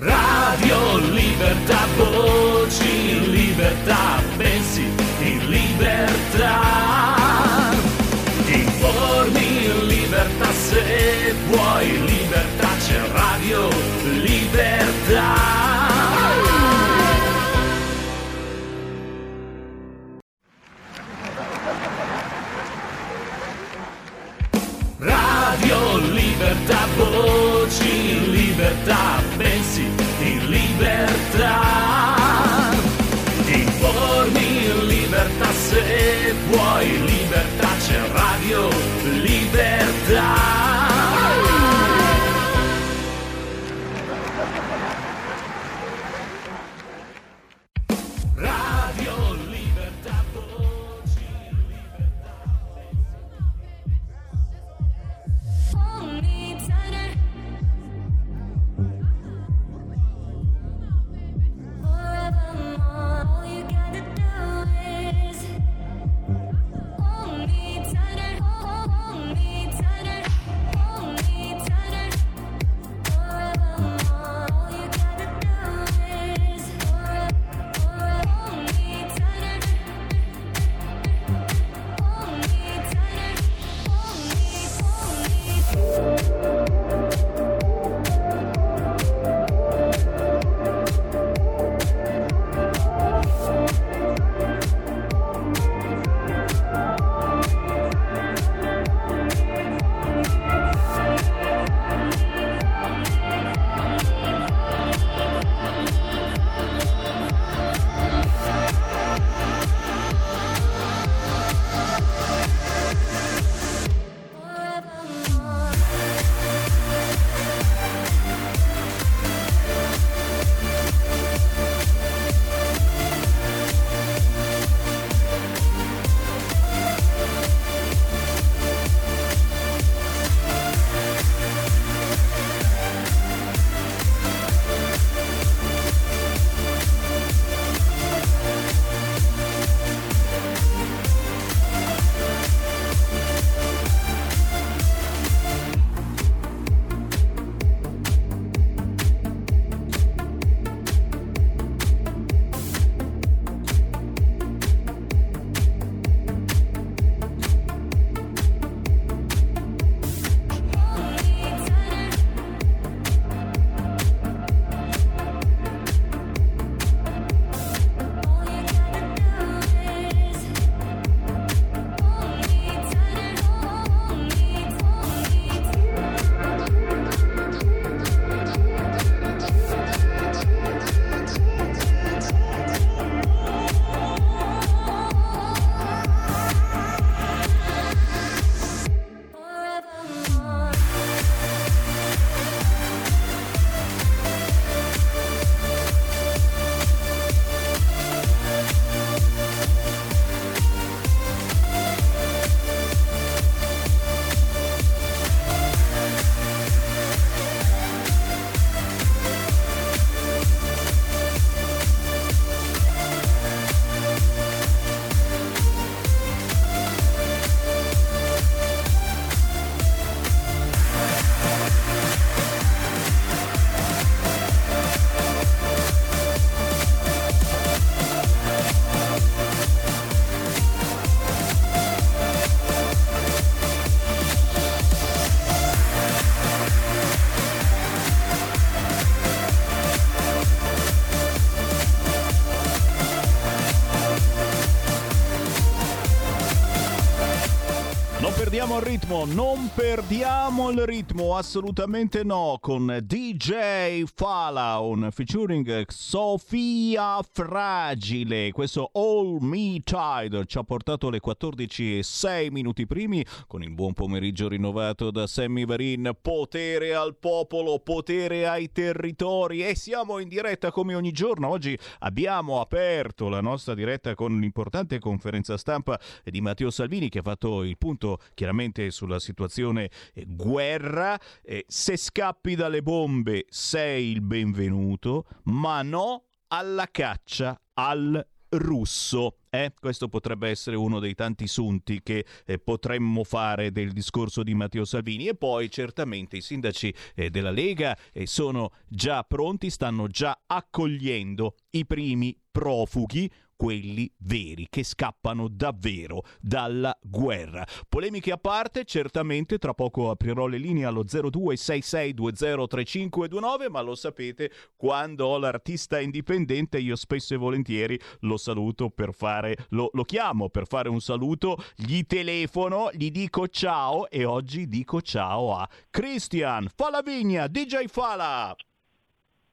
Radio Libertà, voci, il ritmo, non perdiamo il ritmo, assolutamente no, con DJ Falaun featuring Sofia Fragile. Questo All Me Tide ci ha portato alle 14 e 6 minuti primi con il buon pomeriggio rinnovato da Sammy Varin. Potere al popolo, potere ai territori e siamo in diretta come ogni giorno. Oggi abbiamo aperto la nostra diretta con l'importante conferenza stampa di Matteo Salvini che ha fatto il punto chiaramente sulla situazione eh, guerra. Eh, se scappi dalle bombe sei il benvenuto, ma no alla caccia al russo. Eh, questo potrebbe essere uno dei tanti sunti che eh, potremmo fare del discorso di Matteo Salvini. E poi certamente i sindaci eh, della Lega eh, sono già pronti, stanno già accogliendo i primi profughi quelli veri che scappano davvero dalla guerra. Polemiche a parte, certamente tra poco aprirò le linee allo 0266203529, ma lo sapete, quando ho l'artista indipendente io spesso e volentieri lo saluto per fare lo, lo chiamo per fare un saluto, gli telefono, gli dico ciao e oggi dico ciao a Christian Falavigna, DJ Fala.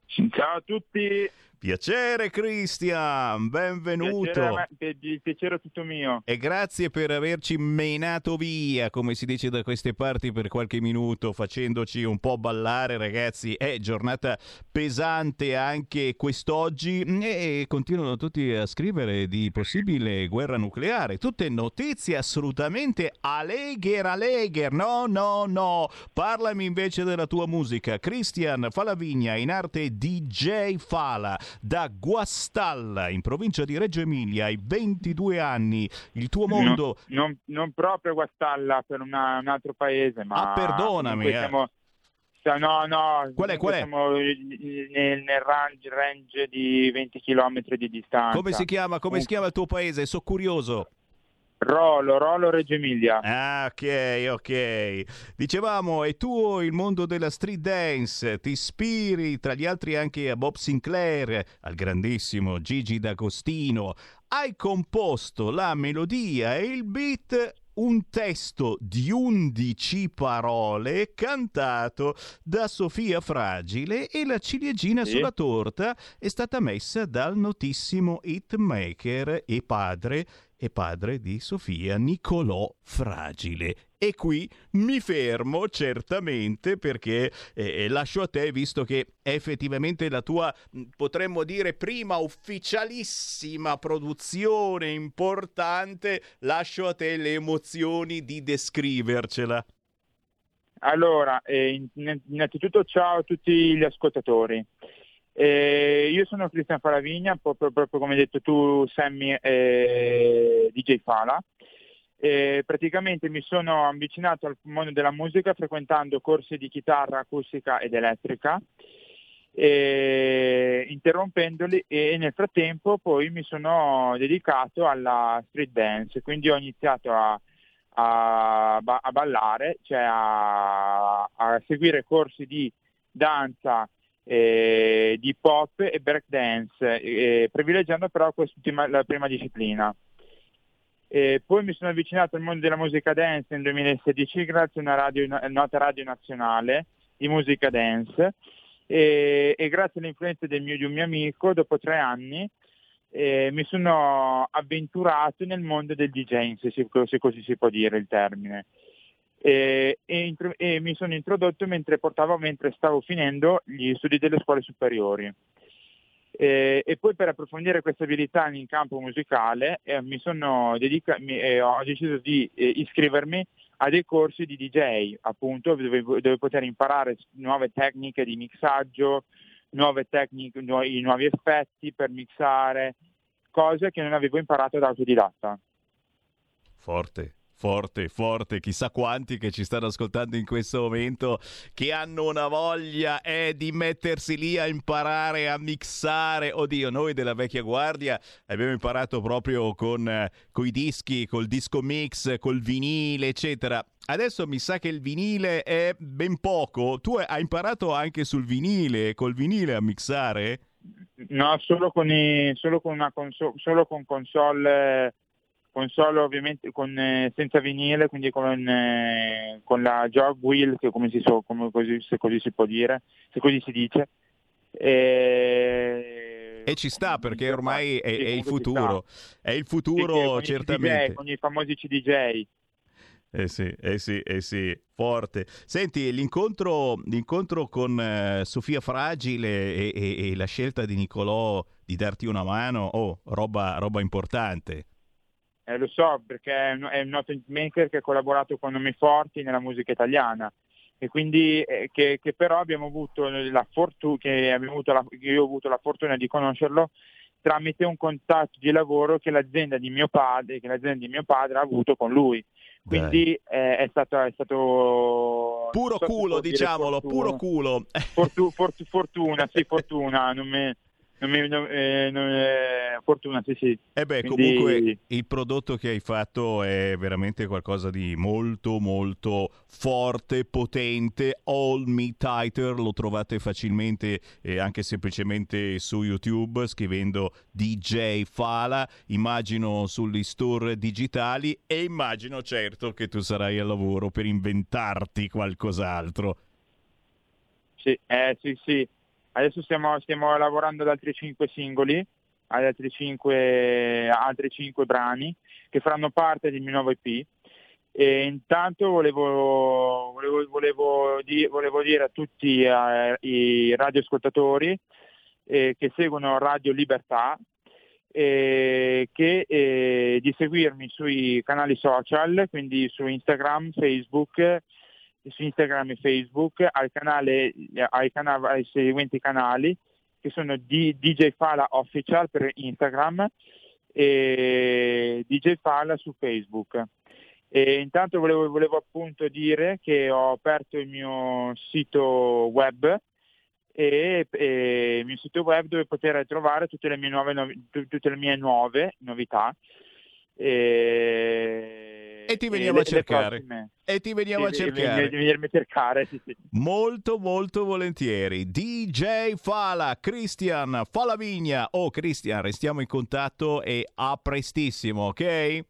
Ciao a tutti, Piacere Christian, benvenuto. piacere, me- piacere tutto mio. E grazie per averci menato via, come si dice da queste parti, per qualche minuto, facendoci un po' ballare, ragazzi. È giornata pesante anche quest'oggi e continuano tutti a scrivere di possibile guerra nucleare. Tutte notizie assolutamente alegher, alegher. No, no, no. Parlami invece della tua musica. Christian Falavigna, in arte DJ Fala, da Guastalla, in provincia di Reggio Emilia, hai 22 anni. Il tuo mondo... No, non, non proprio Guastalla per una- un altro paese, ma... Ah, perdonami, eh. siamo- no, no. Qual è, qual è? Siamo nel, nel range, range di 20 km di distanza. Come si chiama? Come si chiama il tuo paese? Sono curioso. Rolo, Rolo Reggio Emilia. Ah, ok, ok. Dicevamo, è tuo il mondo della street dance, ti ispiri tra gli altri anche a Bob Sinclair, al grandissimo Gigi D'Agostino. Hai composto la melodia e il beat un testo di 11 parole cantato da Sofia Fragile e la ciliegina Sì. sulla torta è stata messa dal notissimo hitmaker e padre e padre di Sofia Nicolò Fragile. E qui mi fermo certamente perché eh, lascio a te, visto che è effettivamente la tua, potremmo dire, prima ufficialissima produzione importante, lascio a te le emozioni di descrivercela. Allora, eh, in- innanzitutto ciao a tutti gli ascoltatori. Eh, io sono Cristian Faravigna, proprio, proprio come hai detto tu, Sammy, eh, DJ Fala. Eh, praticamente mi sono avvicinato al mondo della musica frequentando corsi di chitarra acustica ed elettrica, eh, interrompendoli e nel frattempo poi mi sono dedicato alla street dance, quindi ho iniziato a, a a ballare, cioè a, a seguire corsi di danza, eh, di pop e break dance, eh, privilegiando però quest'ultima, la prima disciplina. E poi mi sono avvicinato al mondo della musica dance nel 2016 grazie a una radio, nota radio nazionale di musica dance e, e grazie alle influenze del mio, di un mio amico dopo tre anni eh, mi sono avventurato nel mondo del DJing, se, se così si può dire il termine. E, e e mi sono introdotto mentre portavo, mentre stavo finendo gli studi delle scuole superiori. E, e poi per approfondire queste abilità in campo musicale eh, mi sono dedica- mi- eh, ho deciso di eh, iscrivermi a dei corsi di DJ, appunto, dove, dove poter imparare nuove tecniche di mixaggio, nuove tecniche, nu- i nuovi effetti per mixare, cose che non avevo imparato da autodidatta. Forte. Forte, forte, chissà quanti che ci stanno ascoltando in questo momento che hanno una voglia eh, di mettersi lì a imparare a mixare. Oddio, noi della vecchia guardia abbiamo imparato proprio con eh, i dischi, col disco mix, col vinile, eccetera. Adesso mi sa che il vinile è ben poco. Tu hai imparato anche sul vinile, col vinile a mixare? No, solo con, i- solo con una console, solo con console, console ovviamente con, eh, senza vinile, quindi con, eh, con la jog wheel, che come si, so- come così, se così si può dire, se così si dice. E, E ci sta perché ormai è, è il futuro. È il futuro, con certamente. Con i famosi CDJ. Eh sì, eh sì, eh sì, forte. Senti, l'incontro, l'incontro con eh, Sofia Fragile e, e- e la scelta di Nicolò di darti una mano, oh, roba, roba importante. Eh, lo so perché è un, noto hitmaker che ha collaborato con nomi forti nella musica italiana e quindi eh, che, che però abbiamo avuto la fortuna che abbiamo avuto la, io ho avuto la fortuna di conoscerlo tramite un contatto di lavoro che l'azienda di mio padre, che l'azienda di mio padre ha avuto con lui. Quindi eh, è stato, è stato Puro so culo, diciamolo, fortuna. puro culo. Fortu- fortu- fortuna, sì, fortuna, non mi, non mi- non- eh, non- eh, fortuna, sì, sì. E beh, Quindi- comunque il prodotto che hai fatto è veramente qualcosa di molto molto forte, potente. All Me Tighter lo trovate facilmente e anche semplicemente su YouTube scrivendo DJ Fala, immagino sugli store digitali e immagino certo che tu sarai al lavoro per inventarti qualcos'altro. Sì, eh, sì, sì. Adesso stiamo, stiamo lavorando ad altri cinque singoli, ad altri cinque, altri cinque brani che faranno parte del mio nuovo EP. E intanto volevo, volevo, volevo, di- volevo dire a tutti eh, i radioascoltatori eh, che seguono Radio Libertà eh, che, eh, di seguirmi sui canali social, quindi su Instagram, Facebook, su Instagram e Facebook al canale, ai, cana- ai seguenti canali che sono DJ Fala Official per Instagram e DJ Fala su Facebook. E intanto volevo, volevo appunto dire che ho aperto il mio sito web e, e il mio sito web dove poter trovare tutte le mie nuove, tutte le mie nuove novità. E, E ti veniamo a cercare. E ti veniamo a cercare. venirmi a cercare, sì, sì. Molto molto volentieri. DJ Fala, Christian Falavigna. Oh Christian, restiamo in contatto e a prestissimo, ok?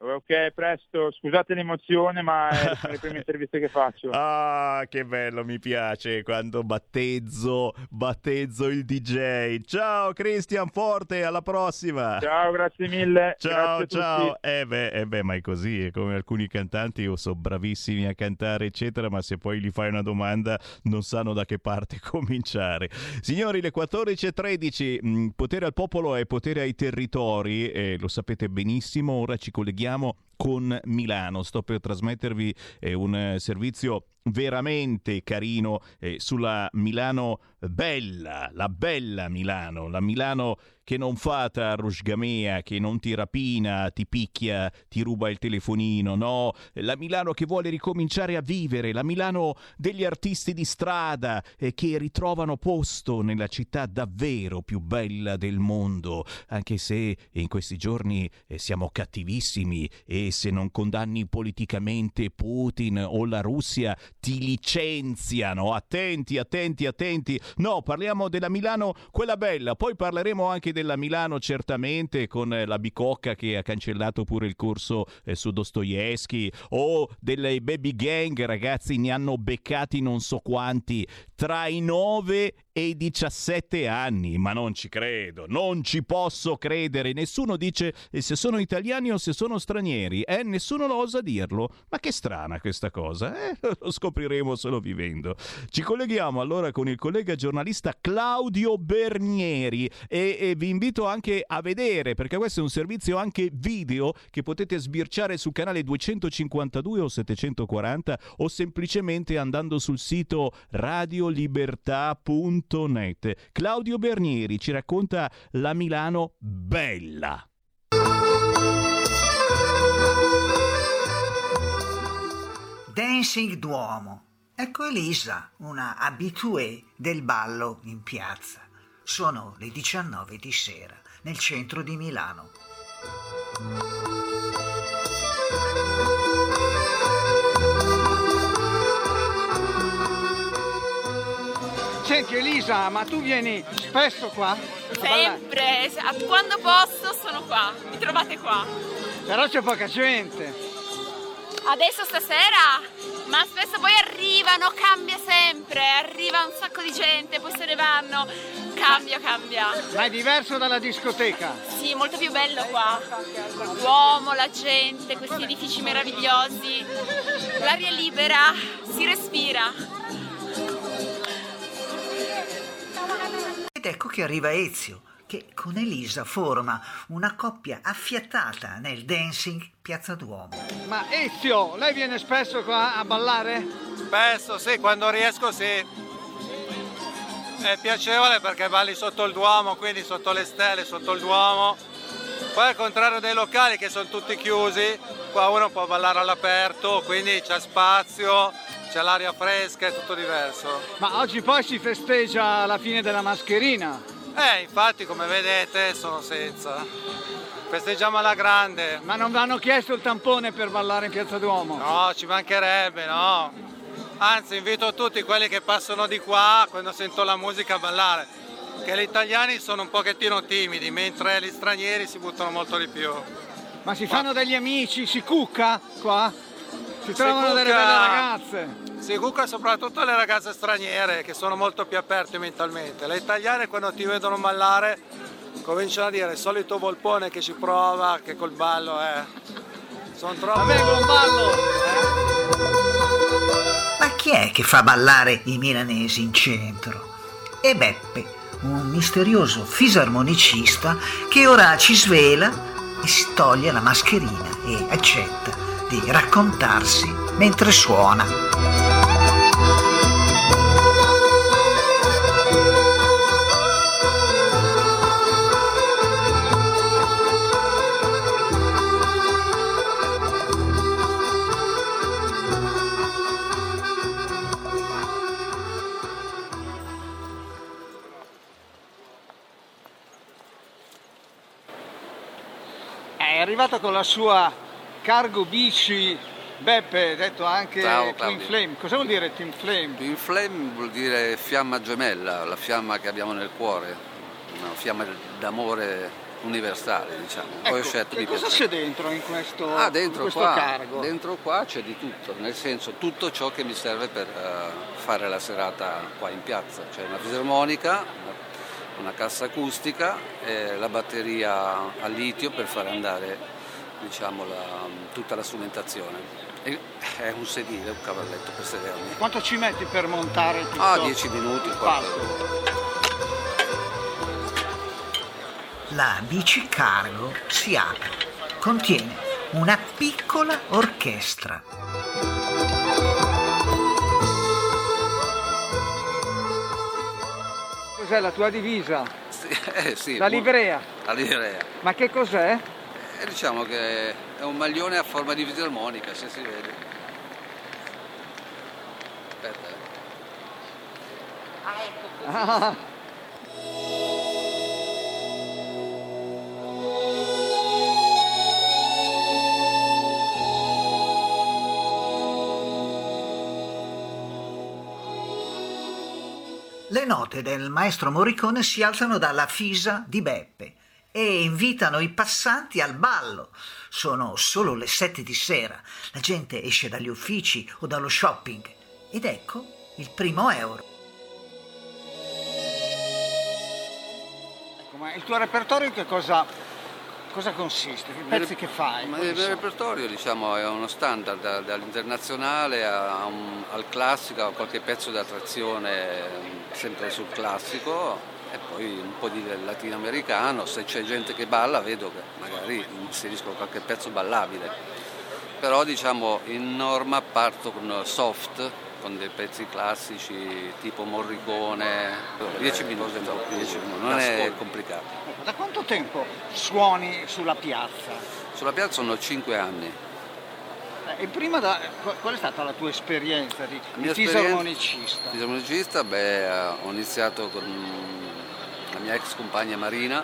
Ok, presto. Scusate l'emozione, ma eh, sono le prime interviste che faccio. Ah, che bello, mi piace quando battezzo, battezzo il DJ. Ciao Christian Forte, alla prossima. Ciao, grazie mille. Ciao, grazie ciao. Eh beh, eh beh, ma è così, è come alcuni cantanti, io so bravissimi a cantare, eccetera, ma se poi gli fai una domanda non sanno da che parte cominciare. Signori, le 14.13, mh, potere al popolo e potere ai territori, eh, lo sapete benissimo, ora ci colleghiamo abbiamo con Milano. Sto per trasmettervi eh, un eh, servizio veramente carino eh, sulla Milano bella, la bella Milano, la Milano che non fa rusgamea, che non ti rapina, ti picchia, ti ruba il telefonino, no, la Milano che vuole ricominciare a vivere, la Milano degli artisti di strada eh, che ritrovano posto nella città davvero più bella del mondo, anche se in questi giorni eh, siamo cattivissimi e se non condanni politicamente Putin o la Russia ti licenziano. Attenti, attenti, attenti. No, parliamo della Milano, quella bella. Poi parleremo anche della Milano, certamente, con eh, la bicocca che ha cancellato pure il corso eh, su Dostoevsky. O delle baby gang, ragazzi, ne hanno beccati non so quanti. Tra i 9 e i 17 anni. Ma non ci credo, non ci posso credere. Nessuno dice eh, se sono italiani o se sono stranieri. Eh, nessuno lo osa dirlo. Ma che strana questa cosa. Eh? Lo scopriremo solo vivendo. Ci colleghiamo allora con il collega giornalista Claudio Bernieri e, e vi invito anche a vedere perché questo è un servizio anche video che potete sbirciare sul canale 252 o 740 o semplicemente andando sul sito radiolibertà.net. Claudio Bernieri ci racconta la Milano bella. Dancing Duomo. Ecco Elisa, una habituée del ballo in piazza. Sono le 19 di sera nel centro di Milano. Senti Elisa, ma tu vieni spesso qua? Sempre, a- quando posso sono qua, mi trovate qua. Però c'è poca gente. Adesso stasera, ma spesso poi arrivano, cambia sempre, arriva un sacco di gente, poi se ne vanno, cambia, cambia. Ma è diverso dalla discoteca. Sì, molto più bello qua. L'uomo, la gente, questi edifici meravigliosi, l'aria libera, si respira. Ed ecco che arriva Ezio, che con Elisa forma una coppia affiatata nel dancing Piazza Duomo. Ma Ezio, lei viene spesso qua a ballare? Spesso sì, quando riesco sì. È piacevole perché balli sotto il Duomo, quindi sotto le stelle, sotto il Duomo. Poi al contrario dei locali che sono tutti chiusi, qua uno può ballare all'aperto, quindi c'è spazio, c'è l'aria fresca, è tutto diverso. Ma oggi poi si festeggia la fine della mascherina. Eh, infatti come vedete sono senza. Festeggiamo alla grande. Ma non vi hanno chiesto il tampone per ballare in Piazza Duomo? No, ci mancherebbe, no. Anzi, invito tutti quelli che passano di qua, quando sentono la musica, a ballare. Che gli italiani sono un pochettino timidi, mentre gli stranieri si buttano molto di più. Ma si fanno degli amici, si cucca qua? Si trovano Si delle cucca- belle ragazze. Si cucca soprattutto le ragazze straniere che sono molto più aperte mentalmente. Le italiane quando ti vedono ballare cominciano a dire il solito volpone che ci prova, che col ballo è... Sono troppo... Vabbè, buon ballo! Ma chi è che fa ballare i milanesi in centro? E Beppe, un misterioso fisarmonicista che ora ci svela e si toglie la mascherina e accetta di raccontarsi mentre suona. Arrivato con la sua cargo bici Beppe, detto anche Ciao, Twin. Flame. Cosa vuol dire Twin Flame? Twin Flame vuol dire fiamma gemella, la fiamma che abbiamo nel cuore, una fiamma d'amore universale, diciamo. Poi ho Ecco, scelto di cosa c'è dentro in questo, Ah, in dentro questo qua, cargo? dentro qua c'è di tutto, nel senso tutto ciò che mi serve per eh, fare la serata qua in piazza. C'è una fisarmonica, una, una cassa acustica, e la batteria a litio per fare andare diciamo, la- tutta la strumentazione. E è un sedile, un cavalletto per sedermi. Quanto ci metti per montare tutto? Ah, 10 minuti? La bici cargo si apre. Contiene una piccola orchestra. Cos'è la tua divisa? Sì, eh, sì, La livrea? La livrea. Ma che cos'è? E diciamo che è un maglione a forma di fisarmonica, se si vede. Aspetta, eh. Ah, Le note del maestro Morricone si alzano dalla fisa di Beppe e invitano i passanti al ballo. Sono solo le sette di sera, la gente esce dagli uffici o dallo shopping ed ecco il primo euro. ecco, ma il tuo repertorio in che cosa, cosa consiste? Che pezzi che fai? Il sono? repertorio diciamo, è uno standard da- dall'internazionale a un- al classico, a qualche pezzo d'attrazione eh, sempre sul classico e poi un po' di latinoamericano, se c'è gente che balla vedo che magari inserisco qualche pezzo ballabile, però diciamo in norma parto con soft, con dei pezzi classici tipo Morricone, 10 minuti, 10 minuti, non è complicato. Da quanto tempo suoni sulla piazza? Sulla piazza sono 5 anni. Eh, E prima da, qual è stata la tua esperienza di, di fisarmonicista? Fisarmonicista, beh, eh, ho iniziato con mia ex compagna Marina,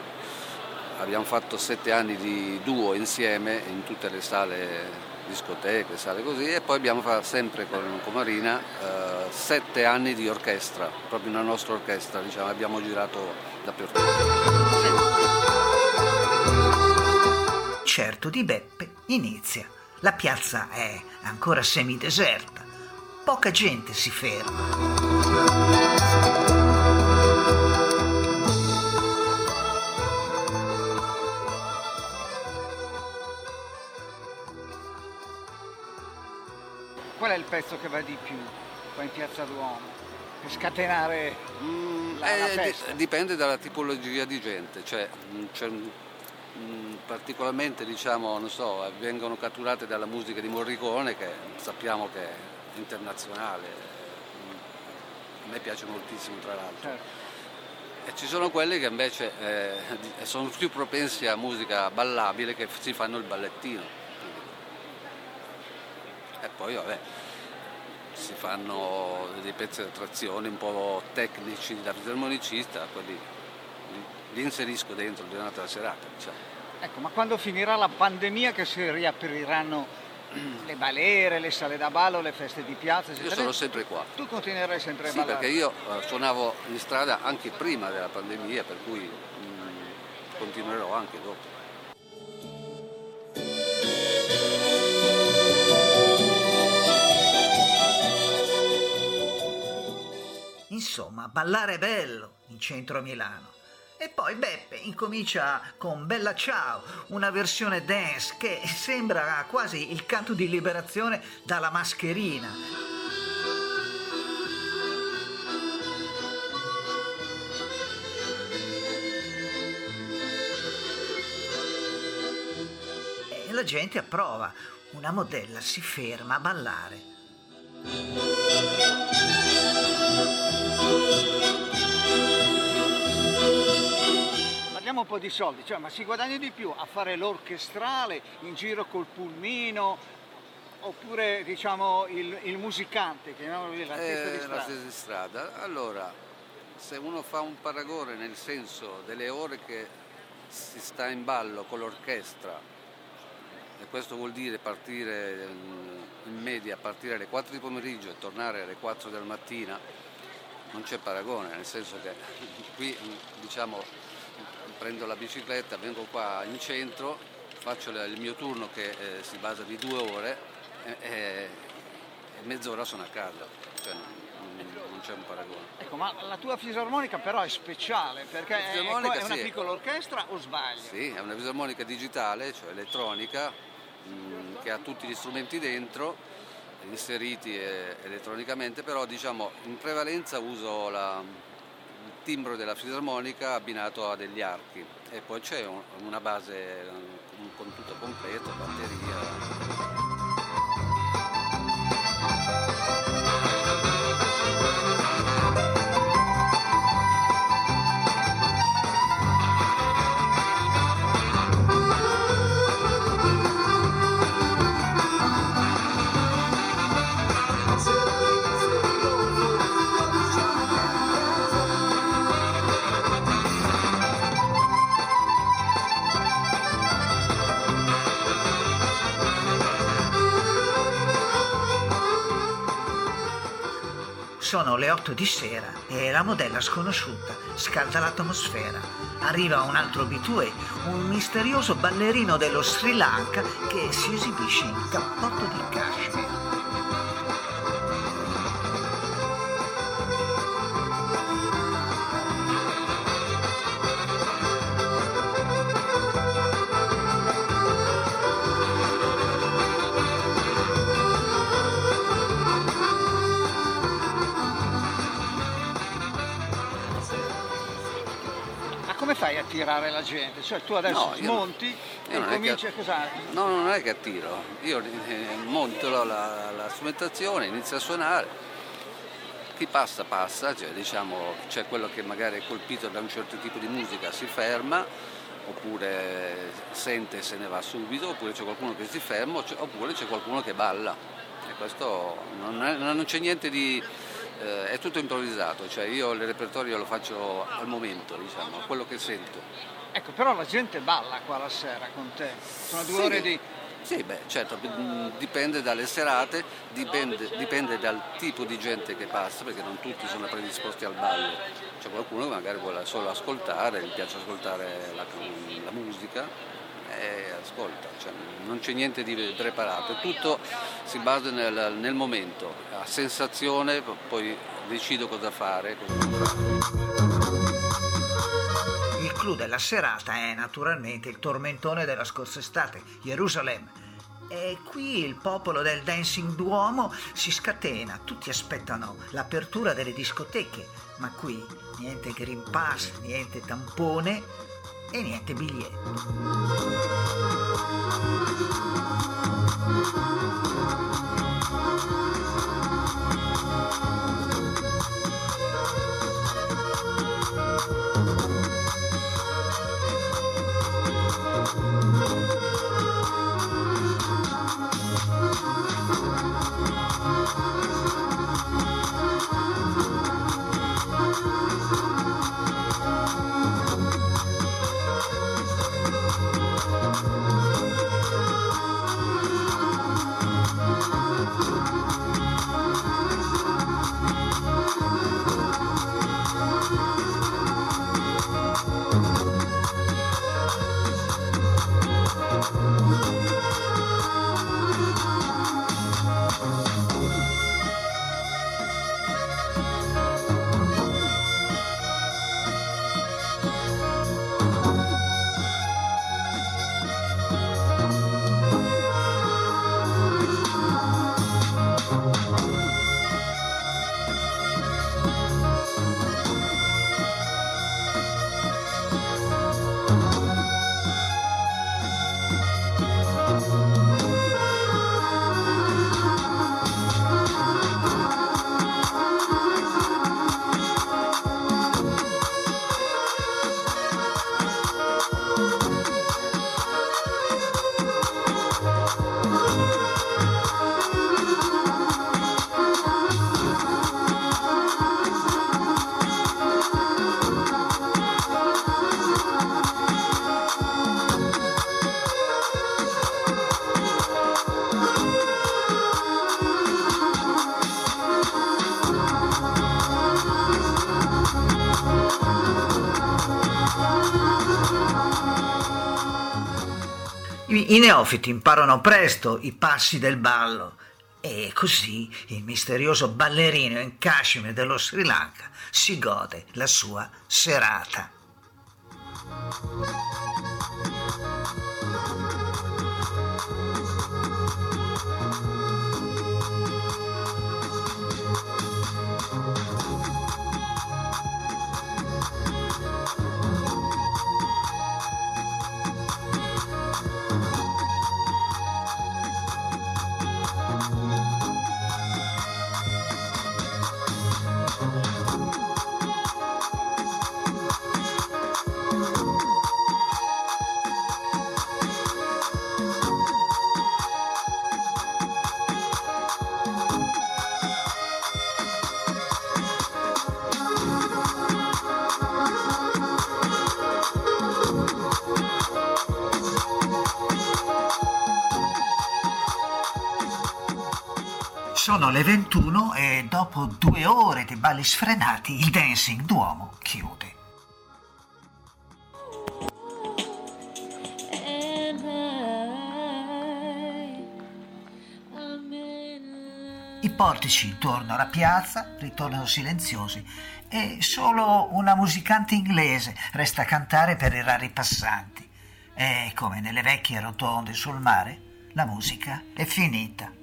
abbiamo fatto sette anni di duo insieme in tutte le sale discoteche, sale così, e poi abbiamo fatto sempre con, con Marina eh, sette anni di orchestra, proprio una nostra orchestra, diciamo, abbiamo girato dappertutto. Certo di Beppe inizia. La piazza è ancora semideserta. Poca gente si ferma. Pezzo che va di più qua in Piazza Duomo? Per scatenare la, la Eh, festa? dipende dalla tipologia di gente, cioè, c'è un- mh, particolarmente diciamo, non so, vengono catturate dalla musica di Morricone che sappiamo che è internazionale, mh, a me piace moltissimo tra l'altro. Certo. E ci sono quelli che invece eh, sono più propensi a musica ballabile che si fanno il ballettino. E poi vabbè, si fanno dei pezzi di attrazione un po' tecnici da fisarmonicista, quelli li, inserisco dentro durante la serata. Diciamo. Ecco, ma quando finirà la pandemia che si riapriranno le balere, le sale da ballo, le feste di piazza, Io eccetera, sono sempre qua. tu continuerai sempre a Sì, ballare. perché io eh, suonavo in strada anche prima della pandemia, per cui mm, continuerò anche dopo. Insomma, ballare è bello in centro a Milano. E poi Beppe incomincia con Bella Ciao, una versione dance che sembra quasi il canto di liberazione dalla mascherina. E la gente approva. Una modella si ferma a ballare. Parliamo un po' di soldi, cioè, ma si guadagna di più a fare l'orchestrale in giro col pulmino oppure diciamo il, il musicante, chiamiamolo l'artista di Eh, strada? l'artista di strada. Allora, se uno fa un paragone nel senso delle ore che si sta in ballo con l'orchestra, e questo vuol dire partire mm, in media, partire alle 4 di pomeriggio e tornare alle 4 del mattina, non c'è paragone, nel senso che qui mm, diciamo prendo la bicicletta, vengo qua in centro, faccio il mio turno che eh, si basa di due ore e, e- mezz'ora sono a casa, cioè non, c'è un paragone. Ecco, ma la tua fisarmonica però è speciale perché è, è una sì. piccola orchestra o sbaglio? Sì, è una fisarmonica digitale, cioè elettronica, mh, che ha tutti gli strumenti dentro, inseriti eh, elettronicamente, però diciamo in prevalenza uso la- timbro della fisarmonica abbinato a degli archi e poi c'è un- una base con tutto completo, batteria. Sono le 8 di sera e la modella sconosciuta scalda l'atmosfera. Arriva un altro abitué, un misterioso ballerino dello Sri Lanka che si esibisce in cappotto di cashmere. Fai a tirare la gente? Cioè tu adesso No, io e cominci a cosa? No, non è che attiro, io eh, monto la, la- la strumentazione, inizio a suonare, chi passa passa, cioè, diciamo, c'è quello che magari è colpito da un certo tipo di musica, si ferma, oppure sente e se ne va subito, oppure c'è qualcuno che si ferma, oppure c'è qualcuno che balla. E questo non, è- non c'è niente di... eh, è tutto improvvisato, cioè io il repertorio lo faccio al momento, diciamo, a quello che sento. Ecco, però la gente balla qua la sera con te. Sono due Sì. ore di... Sì, beh, certo, mm, dipende dalle serate, dipende, dipende dal tipo di gente che passa, perché non tutti sono predisposti al ballo. C'è qualcuno che magari vuole solo ascoltare, gli piace ascoltare la, la musica e ascolta, cioè, non c'è niente di preparato, tutto si basa nel, nel momento, a sensazione, poi decido cosa fare. Il clou della serata è naturalmente il tormentone della scorsa estate, Gerusalemme. E qui il popolo del Dancing Duomo si scatena, tutti aspettano l'apertura delle discoteche, ma qui niente Green Pass, niente tampone e niente biglietto. I, neofiti imparano presto i passi del ballo e così il misterioso ballerino in cashmere dello Sri Lanka si gode la sua serata. Le 21 e dopo due ore di balli sfrenati il Dancing Duomo chiude. I portici intorno alla piazza ritornano silenziosi e solo una musicante inglese resta a cantare per i rari passanti. E come nelle vecchie rotonde sul mare, la musica è finita.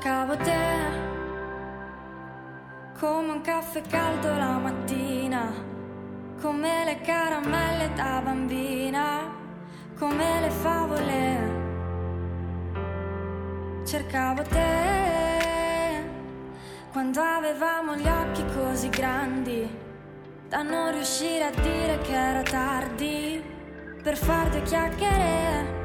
Cercavo te come un caffè caldo la mattina, come le caramelle da bambina, come le favole. Cercavo te quando avevamo gli occhi così grandi da non riuscire a dire che era tardi per far due chiacchiere.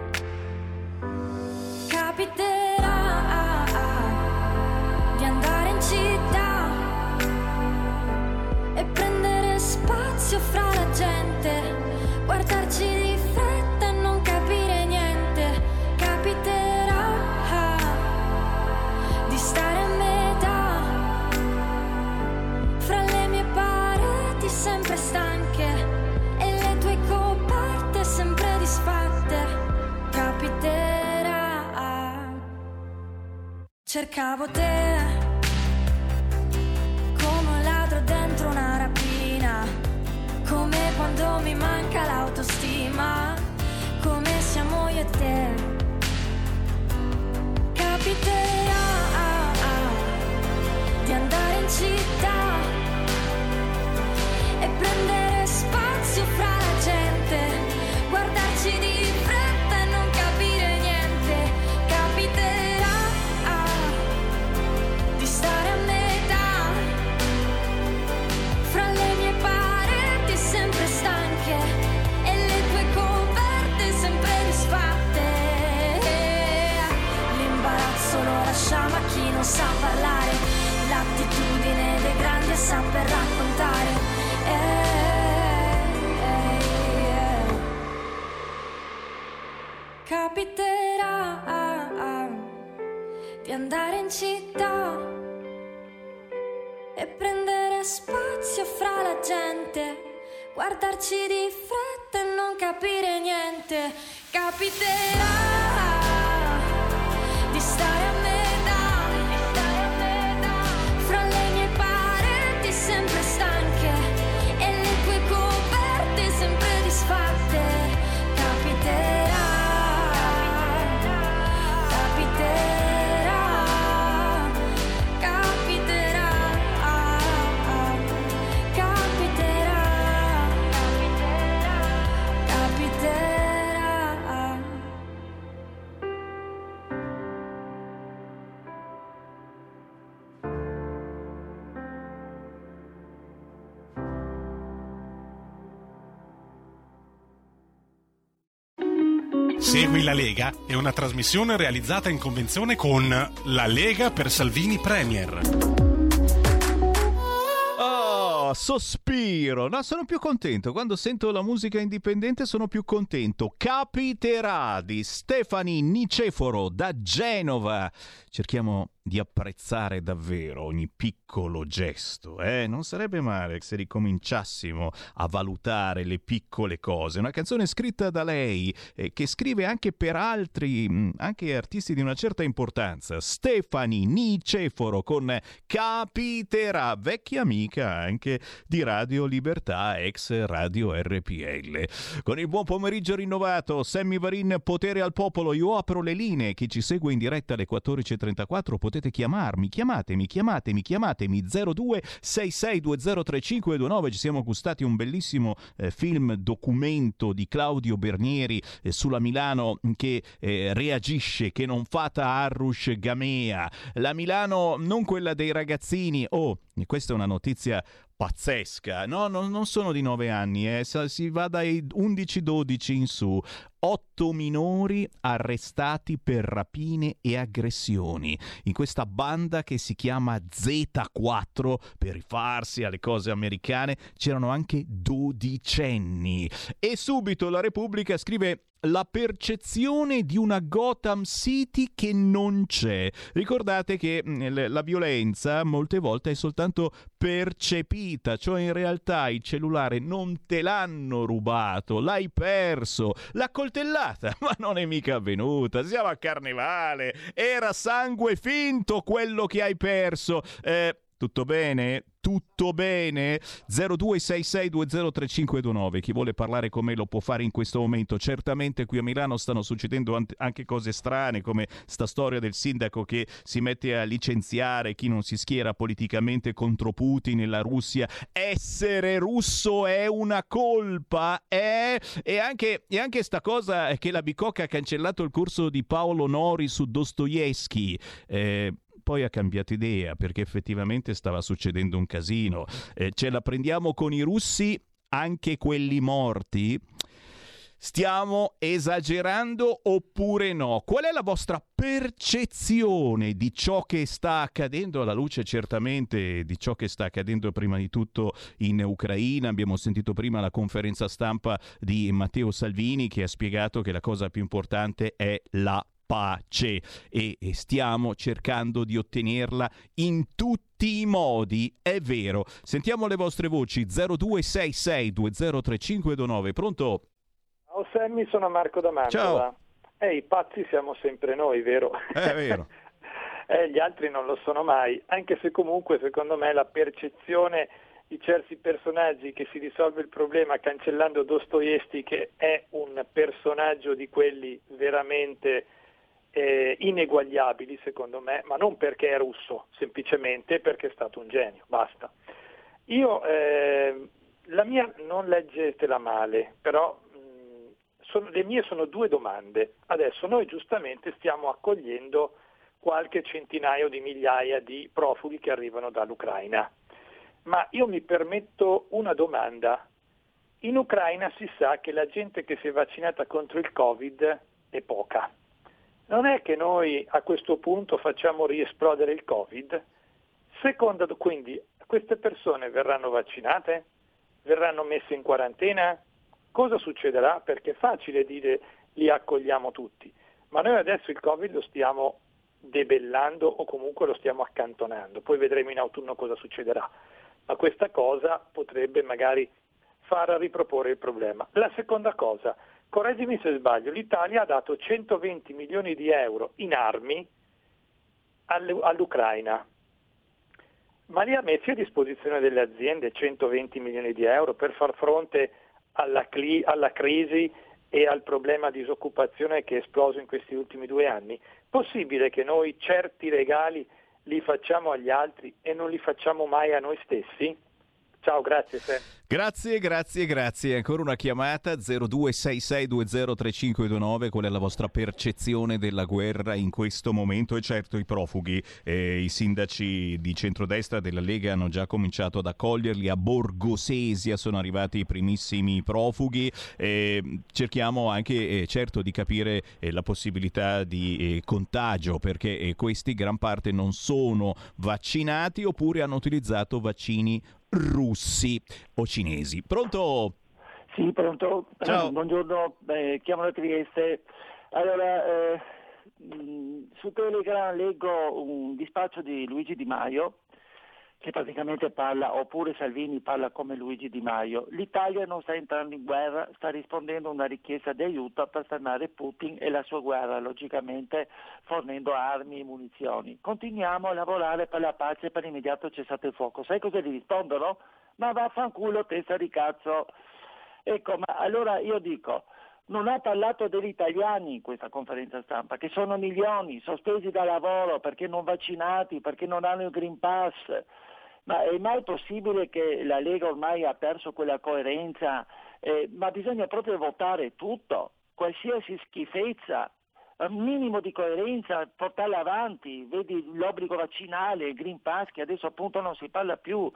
Spazio fra la gente, guardarci di fretta e non capire niente. Capiterà di stare a metà fra le mie pareti sempre stanche e le tue coperte sempre disfatte. Capiterà. Cercavo te la Lega è una trasmissione realizzata in convenzione con La Lega per Salvini Premier. Oh, sospiro. No, sono più contento. Quando sento la musica indipendente sono più contento. Capiterà di Stefani Niceforo da Genova. Cerchiamo di apprezzare davvero ogni piccolo gesto. Eh? Non sarebbe male se ricominciassimo a valutare le piccole cose. Una canzone scritta da lei, eh, che scrive anche per altri, mh, anche artisti di una certa importanza. Stefani Niceforo con Capiterà, vecchia amica anche di Radio Libertà, ex Radio RPL. Con il buon pomeriggio rinnovato, Sammy Varin, potere al popolo. Io apro le linee. Chi ci segue in diretta alle 14.34 potete chiamarmi, chiamatemi, chiamatemi, chiamatemi 02 66203529. Ci siamo gustati un bellissimo eh, film documento di Claudio Bernieri eh, sulla Milano che eh, reagisce, che non fata Arrush Gamea. La Milano non quella dei ragazzini. Oh, questa è una notizia pazzesca. No, no non sono di 9 anni, eh. si va dai 11-12 in su. Otto minori arrestati per rapine e aggressioni in questa banda che si chiama Z4 per rifarsi alle cose americane c'erano anche dodicenni e subito la Repubblica scrive la percezione di una Gotham City che non c'è. Ricordate che mm, la violenza molte volte è soltanto percepita, cioè in realtà il cellulare non te l'hanno rubato, l'hai perso, la coltellata, ma non è mica avvenuta, siamo a carnevale, era sangue finto quello che hai perso. Eh, tutto bene? Tutto bene? 0266203529. Chi vuole parlare con me lo può fare in questo momento. Certamente qui a Milano stanno succedendo anche cose strane, come sta storia del sindaco che si mette a licenziare chi non si schiera politicamente contro Putin e la Russia. Essere russo è una colpa, eh? E anche, e anche sta cosa che la Bicocca ha cancellato il corso di Paolo Nori su Dostoevsky. Eh, poi ha cambiato idea perché effettivamente stava succedendo un casino. Eh, ce la prendiamo con i russi, anche quelli morti? Stiamo esagerando oppure no? Qual è la vostra percezione di ciò che sta accadendo alla luce certamente di ciò che sta accadendo prima di tutto in Ucraina? Abbiamo sentito prima la conferenza stampa di Matteo Salvini che ha spiegato che la cosa più importante è la pace e, e stiamo cercando di ottenerla in tutti i modi, è vero. Sentiamo le vostre voci 0266203529. Pronto? Ciao Sammy, sono Marco da Mantova. Ciao. Eh, i pazzi siamo sempre noi, vero? È vero. eh, gli altri non lo sono mai, anche se comunque secondo me la percezione di certi personaggi che si risolve il problema cancellando Dostoevsky che è un personaggio di quelli veramente eh, ineguagliabili secondo me, ma non perché è russo, semplicemente perché è stato un genio, basta. Io, eh, la mia non leggetela male, però mh, sono, le mie sono due domande. Adesso noi giustamente stiamo accogliendo qualche centinaio di migliaia di profughi che arrivano dall'Ucraina, ma io mi permetto una domanda. In Ucraina si sa che la gente che si è vaccinata contro il Covid è poca non è che noi a questo punto facciamo riesplodere il Covid? Secondo, quindi queste persone verranno vaccinate? Verranno messe in quarantena? Cosa succederà? Perché è facile dire li accogliamo tutti, ma noi adesso il Covid lo stiamo debellando o comunque lo stiamo accantonando, poi vedremo in autunno cosa succederà, ma questa cosa potrebbe magari far riproporre il problema. La seconda cosa, correggimi se sbaglio, l'Italia ha dato 120 milioni di euro in armi all'Ucraina, ma li ha messi a disposizione delle aziende 120 milioni di euro per far fronte alla, cli- alla crisi e al problema di disoccupazione che è esploso in questi ultimi due anni? Possibile che noi certi regali li facciamo agli altri e non li facciamo mai a noi stessi? Ciao, grazie. Sam. Grazie, grazie, grazie. Ancora una chiamata 0266203529. Qual è la vostra percezione della guerra in questo momento? E certo, i profughi, eh, i sindaci di centrodestra della Lega hanno già cominciato ad accoglierli. A Borgosesia sono arrivati i primissimi profughi. Eh, cerchiamo anche, eh, certo, di capire eh, la possibilità di eh, contagio perché questi gran parte non sono vaccinati oppure hanno utilizzato vaccini russi o cinesi. Pronto? Sì, pronto. Ciao. Buongiorno, Beh, chiamo da Trieste. Allora, eh, mh, su Telegram leggo un dispaccio di Luigi Di Maio che praticamente parla, oppure Salvini parla come Luigi Di Maio. L'Italia non sta entrando in guerra, sta rispondendo a una richiesta di aiuto per fermare Putin e la sua guerra, logicamente fornendo armi e munizioni. Continuiamo a lavorare per la pace e per l'immediato cessate il fuoco. Sai cosa gli rispondono? Ma vaffanculo testa di cazzo. Ecco, ma allora io dico, non ha parlato degli italiani in questa conferenza stampa, che sono milioni, sospesi da lavoro perché non vaccinati, perché non hanno il Green Pass. Ma è mai possibile che la Lega ormai ha perso quella coerenza? Eh, ma bisogna proprio votare tutto, qualsiasi schifezza, un minimo di coerenza, portarla avanti, vedi l'obbligo vaccinale, il Green Pass che adesso appunto non si parla più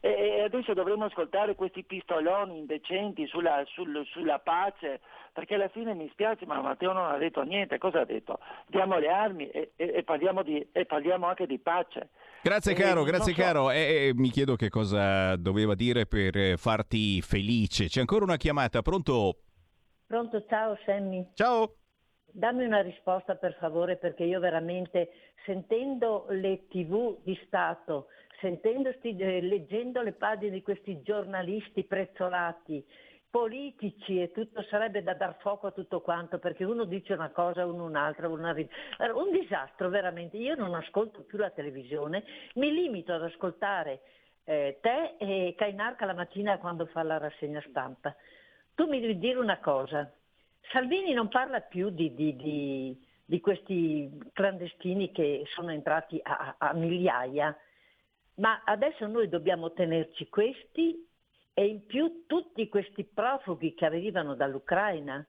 e, e adesso dovremmo ascoltare questi pistoloni indecenti sulla, sul- sulla pace, perché alla fine mi spiace ma Matteo non ha detto niente, cosa ha detto? Diamo le armi e, e- e parliamo, di- e parliamo anche di pace. Grazie Eh, caro, grazie so- caro. E, e mi chiedo che cosa doveva dire per eh, farti felice. C'è ancora una chiamata, pronto? Pronto, ciao Sammy. Ciao. Dammi una risposta per favore perché io veramente sentendo le tv di Stato, sentendo sti- eh, leggendo le pagine di questi giornalisti prezzolati, politici e tutto sarebbe da dar fuoco a tutto quanto perché uno dice una cosa, uno un'altra, Allora, un disastro veramente. Io non ascolto più la televisione, mi limito ad ascoltare eh, te e Cainarca la mattina quando fa la rassegna stampa. Tu mi devi dire una cosa, Salvini non parla più di, di- di- di questi clandestini che sono entrati a- a migliaia, ma adesso noi dobbiamo tenerci questi e in più tutti questi profughi che arrivano dall'Ucraina.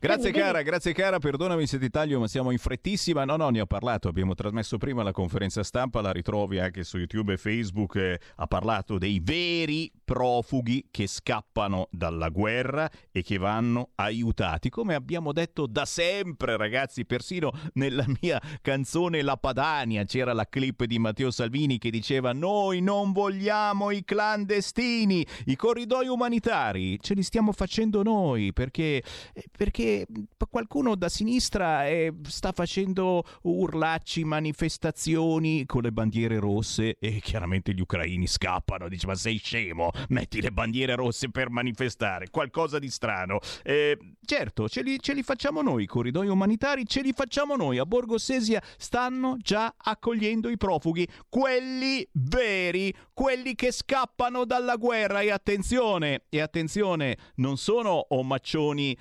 Grazie cara, grazie cara, perdonami se ti taglio ma siamo in frettissima. No, no, ne ho parlato, abbiamo trasmesso prima la conferenza stampa, la ritrovi anche su YouTube e Facebook. eh, ha parlato dei veri profughi che scappano dalla guerra e che vanno aiutati, come abbiamo detto da sempre ragazzi, persino nella mia canzone La Padania c'era la clip di Matteo Salvini che diceva noi non vogliamo i clandestini, i corridoi umanitari, ce li stiamo facendo noi perché eh, perché qualcuno da sinistra eh, sta facendo urlacci, manifestazioni con le bandiere rosse e chiaramente gli ucraini scappano. Dice: Ma sei scemo? Metti le bandiere rosse per manifestare. Qualcosa di strano. Eh, certo, ce li, ce li facciamo noi, i corridoi umanitari, ce li facciamo noi. A Borgo Sesia stanno già accogliendo i profughi, quelli veri, quelli che scappano dalla guerra. E attenzione, e attenzione, non sono omaccioni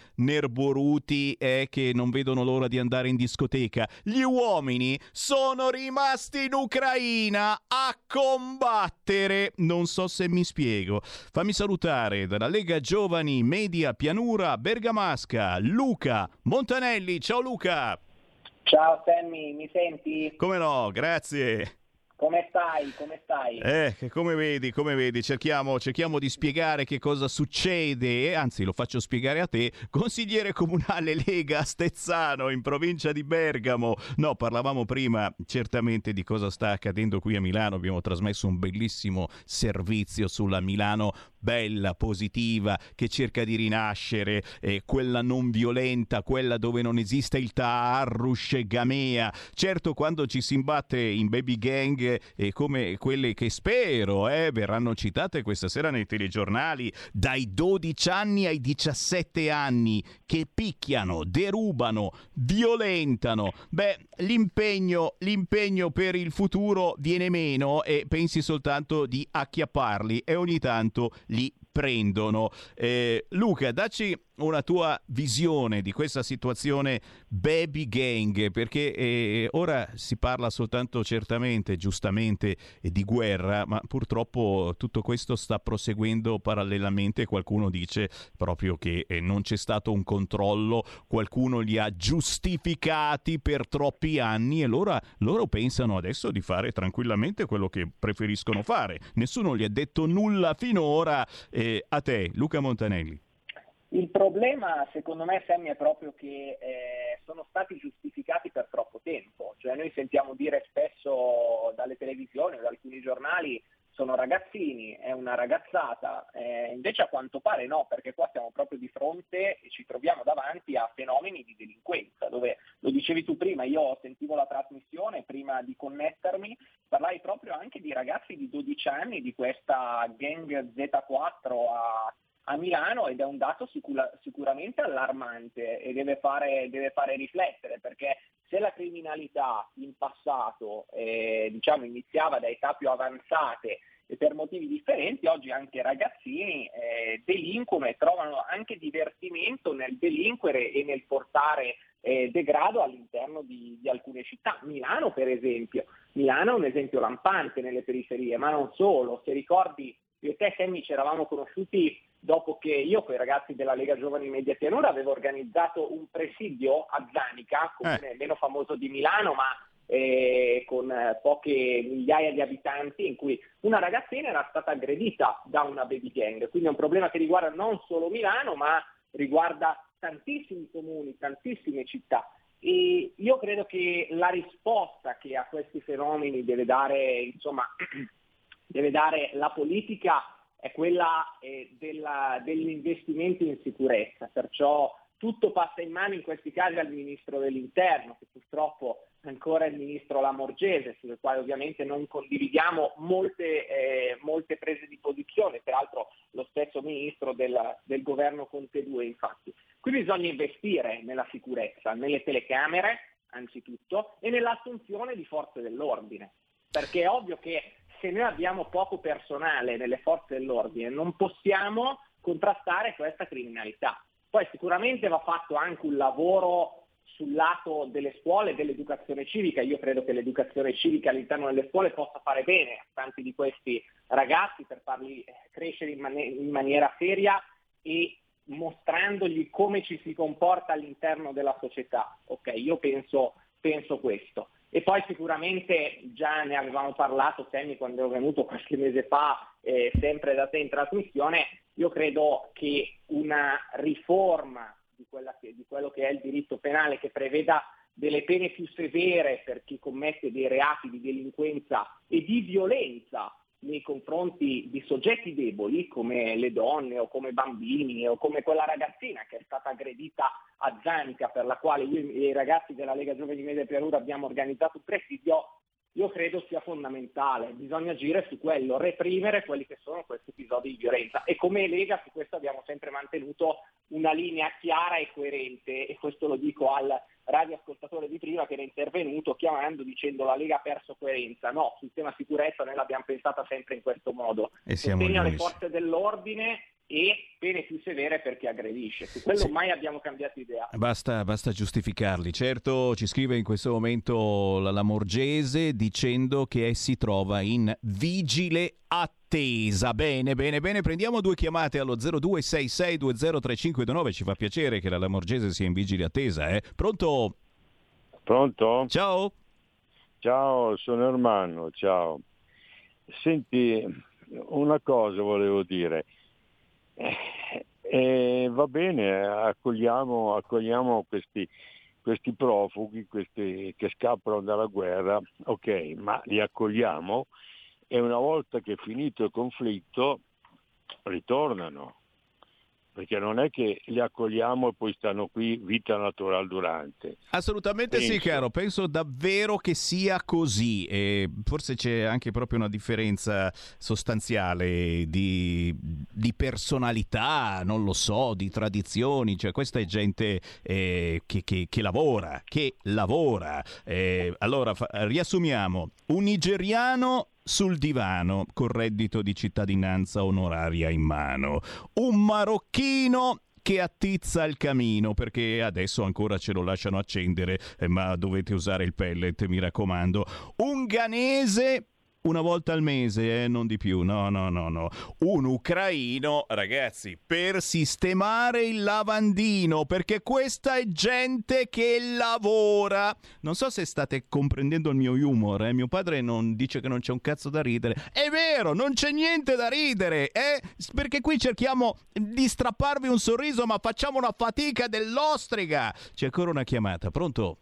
nerboruti eh, che non vedono l'ora di andare in discoteca. Gli uomini sono rimasti in Ucraina a combattere. Non so se mi spiego. Fammi salutare dalla Lega Giovani Media Pianura Bergamasca, Luca Montanelli. Ciao Luca. Ciao Sammy, mi senti? Come no, grazie. Come stai? Come stai? Eh, come vedi, come vedi, cerchiamo, cerchiamo di spiegare che cosa succede, anzi lo faccio spiegare a te, consigliere comunale Lega Stezzano in provincia di Bergamo. No, parlavamo prima certamente di cosa sta accadendo qui a Milano, abbiamo trasmesso un bellissimo servizio sulla Milano bella, positiva, che cerca di rinascere, eh, quella non violenta, quella dove non esiste il taarrush e gamea. Certo, quando ci si imbatte in baby gang eh, come quelle che spero eh, verranno citate questa sera nei telegiornali, dai 12 anni ai 17 anni, che picchiano, derubano, violentano, beh, l'impegno, l'impegno per il futuro viene meno e pensi soltanto di acchiapparli e ogni tanto li prendono. Eh, Luca, dacci una tua visione di questa situazione baby gang, perché eh, ora si parla soltanto certamente, giustamente, eh, di guerra, ma purtroppo tutto questo sta proseguendo parallelamente. Qualcuno dice proprio che eh, non c'è stato un controllo, qualcuno li ha giustificati per troppi anni e loro, loro pensano adesso di fare tranquillamente quello che preferiscono fare. Nessuno gli ha detto nulla finora. Eh, a te, Luca Montanelli. Il problema, secondo me, Sammy, è proprio che eh, sono stati giustificati per troppo tempo. Cioè, noi sentiamo dire spesso dalle televisioni o da alcuni giornali sono ragazzini, è una ragazzata, eh, invece a quanto pare no, perché qua siamo proprio di fronte e ci troviamo davanti a fenomeni di delinquenza, dove lo dicevi tu prima, io sentivo la trasmissione prima di connettermi, parlai proprio anche di ragazzi di 12 anni di questa gang Z4 a a Milano ed è un dato sicura, sicuramente allarmante e deve fare, deve fare, riflettere perché se la criminalità in passato eh, diciamo, iniziava da età più avanzate e per motivi differenti, oggi anche i ragazzini eh, delinquono e trovano anche divertimento nel delinquere e nel portare eh, degrado all'interno di, di, alcune città. Milano per esempio, Milano è un esempio lampante nelle periferie, ma non solo, se ricordi io e te Sammy ci eravamo conosciuti dopo che io con i ragazzi della Lega Giovani Media Pianura avevo organizzato un presidio a Zanica, comune eh. meno famoso di Milano, ma eh, con eh, poche migliaia di abitanti, in cui una ragazzina era stata aggredita da una baby gang. Quindi è un problema che riguarda non solo Milano, ma riguarda tantissimi comuni, tantissime città. E io credo che la risposta che a questi fenomeni deve dare, insomma, deve dare la politica è quella eh, della, degli investimenti in sicurezza, perciò tutto passa in mano in questi casi al Ministro dell'Interno, che purtroppo ancora il Ministro Lamorgese, sulle quali ovviamente non condividiamo molte, eh, molte prese di posizione, peraltro lo stesso Ministro del, del governo Conte 2 infatti. Qui bisogna investire nella sicurezza, nelle telecamere anzitutto e nell'assunzione di forze dell'ordine, perché è ovvio che se noi abbiamo poco personale nelle forze dell'ordine non possiamo contrastare questa criminalità. Poi sicuramente va fatto anche un lavoro sul lato delle scuole e dell'educazione civica. Io credo che l'educazione civica all'interno delle scuole possa fare bene a tanti di questi ragazzi per farli eh, crescere in, man- in maniera seria e mostrandogli come ci si comporta all'interno della società. Ok, io penso, penso questo. E poi sicuramente già ne avevamo parlato, Sammy, quando ero venuto qualche mese fa, eh, sempre da te in trasmissione, io credo che una riforma di, che, di quello che è il diritto penale che preveda delle pene più severe per chi commette dei reati di delinquenza e di violenza nei confronti di soggetti deboli come le donne o come bambini o come quella ragazzina che è stata aggredita a Zanica per la quale io e i ragazzi della Lega Giovani Media Pianura abbiamo organizzato un presidio, io credo sia fondamentale, bisogna agire su quello, reprimere quelli che sono questi episodi di violenza e come Lega su questo abbiamo sempre mantenuto una linea chiara e coerente e questo lo dico al radioascoltatore di prima che era intervenuto chiamando dicendo la Lega ha perso coerenza. No, sul tema sicurezza noi l'abbiamo pensata sempre in questo modo. E Sostegno alle forze dell'ordine e pene più severe per chi aggredisce. Su quello sì. mai abbiamo cambiato idea. Basta, basta, giustificarli. Certo, ci scrive in questo momento la Lamorgese dicendo che si trova in vigile attesa. Bene, bene, bene. Prendiamo due chiamate allo 0266203529. Ci fa piacere che la Lamorgese sia in vigile attesa. Eh? Pronto? Pronto? Ciao. Ciao, sono Ermanno, ciao. Senti, una cosa volevo dire. Eh, eh, va bene, accogliamo, accogliamo questi, questi, profughi questi che scappano dalla guerra, ok, ma li accogliamo e una volta che è finito il conflitto ritornano perché non è che li accogliamo e poi stanno qui vita naturale durante. Assolutamente penso. sì, caro, penso davvero che sia così e forse c'è anche proprio una differenza sostanziale di, di personalità, non lo so, di tradizioni, cioè questa è gente eh, che, che, che, lavora, che lavora. Eh, allora, fa, riassumiamo, un nigeriano sul divano col reddito di cittadinanza onoraria in mano. Un marocchino che attizza il camino, perché adesso ancora ce lo lasciano accendere, eh, ma dovete usare il pellet, mi raccomando. Un ganese una volta al mese, eh, non di più. No, no, no, no. Un ucraino, ragazzi, per sistemare il lavandino, perché questa è gente che lavora. Non so se state comprendendo il mio humor, eh? Mio padre non dice che non c'è un cazzo da ridere. È vero, non c'è niente da ridere, eh? Perché qui cerchiamo di strapparvi un sorriso, ma facciamo una fatica dell'ostriga. C'è ancora una chiamata, pronto?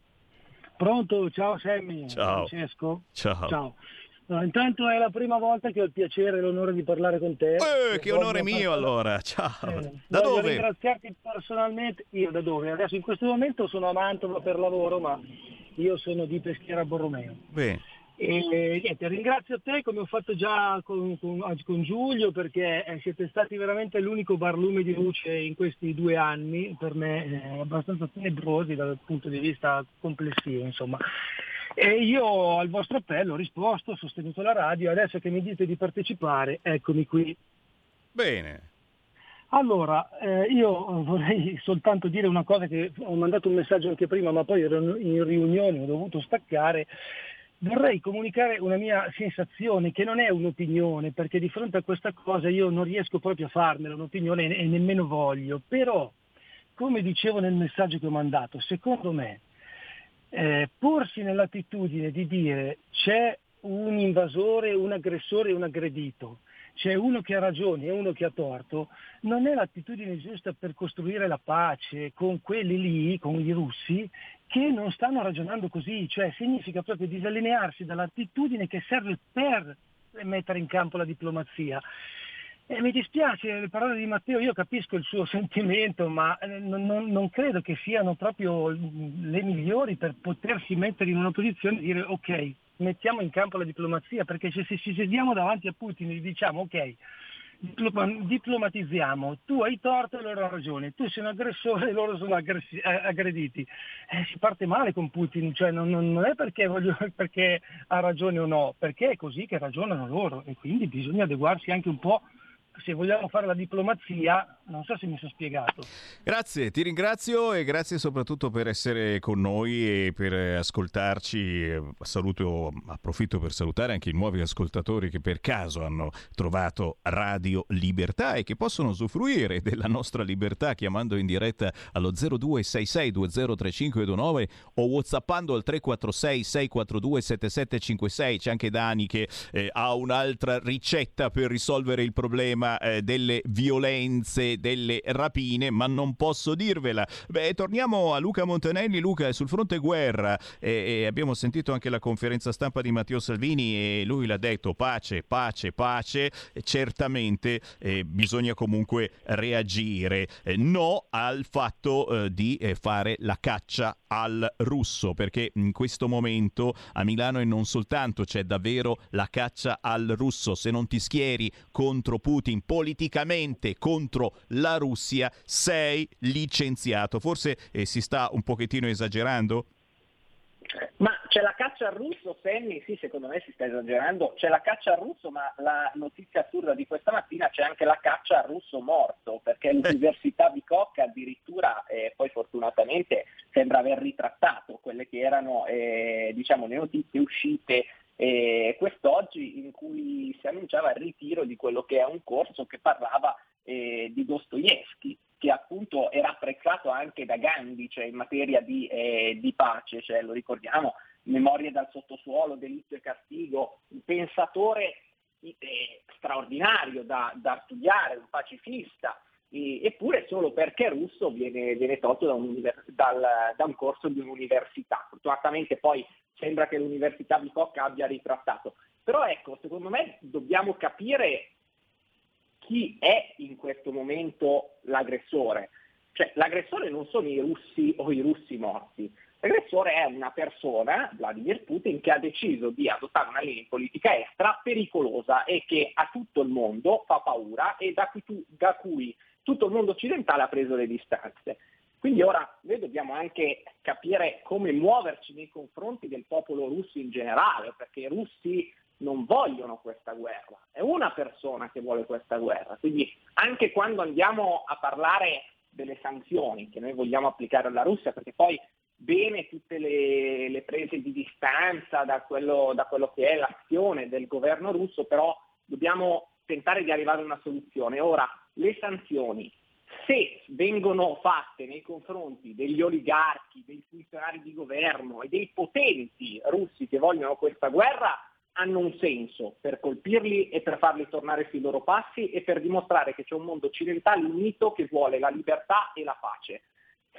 Pronto, ciao Sammy. Ciao. Francesco. Ciao. Ciao. No, intanto è la prima volta che ho il piacere e l'onore di parlare con te. Eh, che onore mio far- allora, ciao. Eh, Da voglio dove? ringraziarti personalmente. Io da dove? Adesso in questo momento sono a Mantova per lavoro, ma io sono di Peschiera Borromeo. Beh, E niente, ringrazio te come ho fatto già con, con- con Giulio perché eh, siete stati veramente l'unico barlume di luce in questi due anni, per me eh, abbastanza tenebrosi dal punto di vista complessivo. Insomma. E io al vostro appello ho risposto, ho sostenuto la radio, adesso che mi dite di partecipare, eccomi qui. bene. Allora, eh, io vorrei soltanto dire una cosa che ho mandato un messaggio anche prima, ma poi ero in riunione, ho dovuto staccare. Vorrei comunicare una mia sensazione, che non è un'opinione, perché di fronte a questa cosa io non riesco proprio a farmela un'opinione e nemmeno voglio, però, come dicevo nel messaggio che ho mandato, secondo me eh, porsi nell'attitudine di dire c'è un invasore, un aggressore e un aggredito, c'è uno che ha ragione e uno che ha torto, non è l'attitudine giusta per costruire la pace con quelli lì, con i russi, che non stanno ragionando così, cioè significa proprio disallinearsi dall'attitudine che serve per mettere in campo la diplomazia. E mi dispiace le parole di Matteo, io capisco il suo sentimento, ma eh, non, non- credo che siano proprio le migliori per potersi mettere in una posizione di dire ok, mettiamo in campo la diplomazia, perché se ci sediamo davanti a Putin e gli diciamo ok, diploma- diplomatizziamo, tu hai torto e loro hanno ragione, tu sei un aggressore e loro sono aggressi- eh, aggrediti, Eh, si parte male con Putin, cioè non- non è perché, voglio- perché ha ragione o no, perché è così che ragionano loro e quindi bisogna adeguarsi anche un po', se vogliamo fare la diplomazia, non so se mi sono spiegato. Grazie, ti ringrazio e grazie soprattutto per essere con noi e per ascoltarci. Saluto, approfitto per salutare anche i nuovi ascoltatori che per caso hanno trovato Radio Libertà e che possono usufruire della nostra libertà chiamando in diretta allo 0266203529 o whatsappando al 346 642 7756. C'è anche Dani che eh, ha un'altra ricetta per risolvere il problema eh, delle violenze, delle rapine, ma non posso dirvela. Beh, torniamo a Luca Montanelli. Luca sul fronte guerra e, e abbiamo sentito anche la conferenza stampa di Matteo Salvini e lui l'ha detto pace, pace, pace. Certamente eh, bisogna comunque reagire. Eh, no al fatto eh, di eh, fare la caccia al russo, perché in questo momento a Milano e non soltanto c'è davvero la caccia al russo. Se non ti schieri contro Putin politicamente contro la Russia, sei licenziato. Forse eh, si sta un pochettino esagerando? Ma c'è la caccia al russo, Sammy? Sì, secondo me si sta esagerando. C'è la caccia al russo, ma la notizia assurda di questa mattina c'è anche la caccia al russo morto, perché l'Università Bicocca addirittura, eh, poi fortunatamente, sembra aver ritrattato quelle che erano eh, diciamo, le notizie uscite eh, quest'oggi in cui si annunciava il ritiro di quello che è un corso che parlava eh, di Dostoevsky, che appunto era apprezzato anche da Gandhi, cioè in materia di, eh, di pace, cioè, lo ricordiamo, Memorie dal sottosuolo, Delitto e Castigo, un pensatore eh, straordinario da, da studiare, un pacifista, e- eppure solo perché russo viene, viene tolto da un, dal- da un corso di un'università. Fortunatamente poi sembra che l'Università Bicocca abbia ritrattato. Però ecco, secondo me dobbiamo capire chi è in questo momento l'aggressore. Cioè, l'aggressore non sono i russi o i russi morti. L'aggressore è una persona, Vladimir Putin, che ha deciso di adottare una linea di politica estera pericolosa e che a tutto il mondo fa paura e da cui, tu- da cui tutto il mondo occidentale ha preso le distanze. Quindi ora noi dobbiamo anche capire come muoverci nei confronti del popolo russo in generale, perché i russi non vogliono questa guerra, è una persona che vuole questa guerra. Quindi anche quando andiamo a parlare delle sanzioni che noi vogliamo applicare alla Russia, perché poi bene tutte le, le prese di distanza da quello, da quello che è l'azione del governo russo, però dobbiamo tentare di arrivare a una soluzione. Ora, le sanzioni, se vengono fatte nei confronti degli oligarchi, dei funzionari di governo e dei potenti russi che vogliono questa guerra, hanno un senso per colpirli e per farli tornare sui loro passi e per dimostrare che c'è un mondo occidentale unito che vuole la libertà e la pace.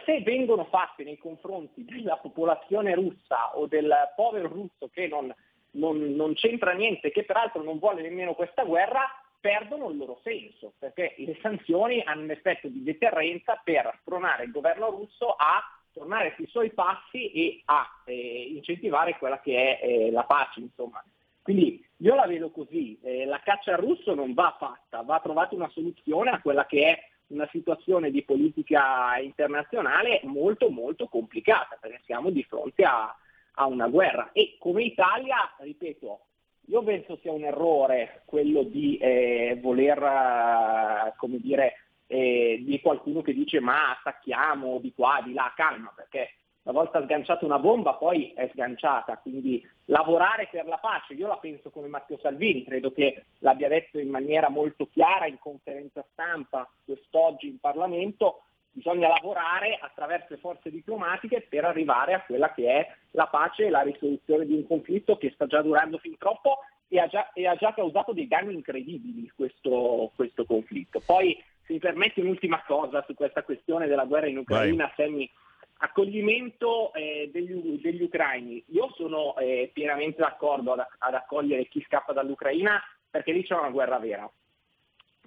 Se vengono fatte nei confronti della popolazione russa o del povero russo che non, non, non c'entra niente, che peraltro non vuole nemmeno questa guerra, perdono il loro senso, perché le sanzioni hanno un effetto di deterrenza per spronare il governo russo a tornare sui suoi passi e a eh, incentivare quella che è eh, la pace. Insomma. Quindi io la vedo così, eh, la caccia al russo non va fatta, va trovata una soluzione a quella che è una situazione di politica internazionale molto molto complicata, perché siamo di fronte a, a una guerra. E come Italia, ripeto, io penso sia un errore quello di eh, voler, eh, come dire, eh, di qualcuno che dice ma attacchiamo di qua, di là, calma, perché una volta sganciata una bomba poi è sganciata, quindi lavorare per la pace, io la penso come Matteo Salvini, credo che l'abbia detto in maniera molto chiara in conferenza stampa quest'oggi in Parlamento, bisogna lavorare attraverso le forze diplomatiche per arrivare a quella che è la pace e la risoluzione di un conflitto che sta già durando fin troppo e ha già, e ha già causato dei danni incredibili questo, questo, conflitto. Poi, se mi permetti un'ultima cosa su questa questione della guerra in Ucraina, Sammy, accoglimento eh, degli, degli, ucraini. Io sono eh, pienamente d'accordo ad, ad, accogliere chi scappa dall'Ucraina perché lì c'è una guerra vera.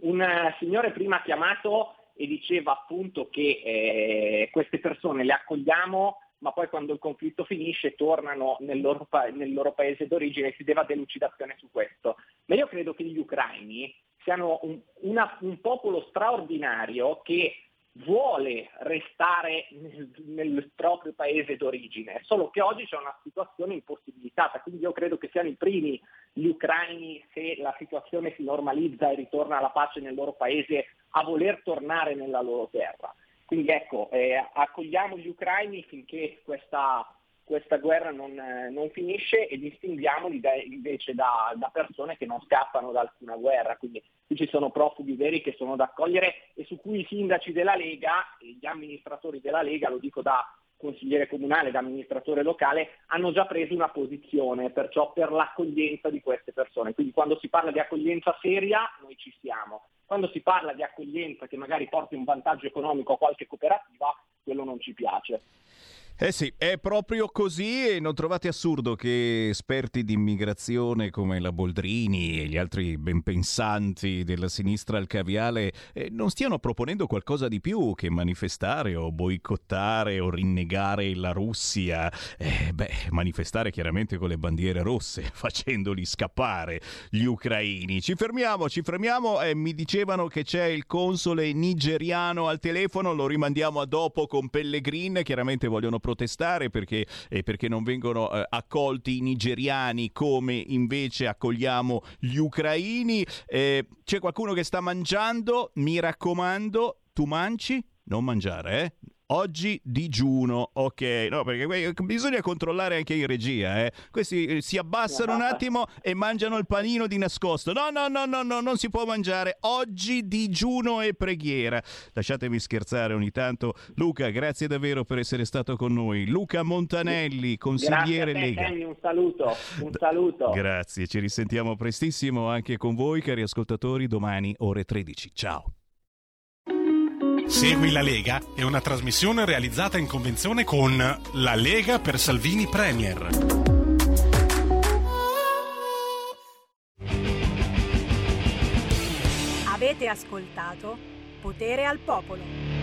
Un uh, signore prima ha chiamato e diceva appunto che eh, queste persone le accogliamo ma poi quando il conflitto finisce tornano nel loro, pa- nel loro paese d'origine e si deve a delucidazione su questo. Ma io credo che gli ucraini siano un, una, un popolo straordinario che vuole restare nel, nel, proprio paese d'origine, solo che oggi c'è una situazione impossibilitata, quindi io credo che siano i primi gli ucraini, se la situazione si normalizza e ritorna alla pace nel loro paese, a voler tornare nella loro terra. Quindi ecco, eh, accogliamo gli ucraini finché questa, questa guerra non, eh, non, finisce e distinguiamoli da, invece da, da, persone che non scappano da alcuna guerra. Quindi qui ci sono profughi veri che sono da accogliere e su cui i sindaci della Lega e gli amministratori della Lega, lo dico da consigliere comunale, da amministratore locale, hanno già preso una posizione, perciò per l'accoglienza di queste persone. Quindi quando si parla di accoglienza seria noi ci siamo. Quando si parla di accoglienza che magari porti un vantaggio economico a qualche cooperativa, quello non ci piace. Eh sì, è proprio così e non trovate assurdo che esperti di immigrazione come la Boldrini e gli altri ben pensanti della sinistra al caviale eh, non stiano proponendo qualcosa di più che manifestare o boicottare o rinnegare la Russia. Eh, beh, manifestare chiaramente con le bandiere rosse, facendoli scappare gli ucraini. Ci fermiamo, ci fermiamo. Eh, mi dicevano che c'è il console nigeriano al telefono, lo rimandiamo a dopo con Pellegrin, chiaramente vogliono protestare perché, eh, perché non vengono eh, accolti i nigeriani come invece accogliamo gli ucraini. Eh, c'è qualcuno che sta mangiando, mi raccomando, tu mangi? Non mangiare, eh? Oggi digiuno, ok, no, perché bisogna controllare anche in regia, eh. Questi eh, si abbassano un attimo e mangiano il panino di nascosto. No, no, no, no, no, non si può mangiare. Oggi digiuno e preghiera. Lasciatemi scherzare ogni tanto. Luca, grazie davvero per essere stato con noi. Luca Montanelli, consigliere te, Lega. Kenny, un saluto, un saluto. Grazie, ci risentiamo prestissimo anche con voi, cari ascoltatori, domani ore 13. Ciao. Segui la Lega è una trasmissione realizzata in convenzione con La Lega per Salvini Premier. Avete ascoltato Potere al Popolo.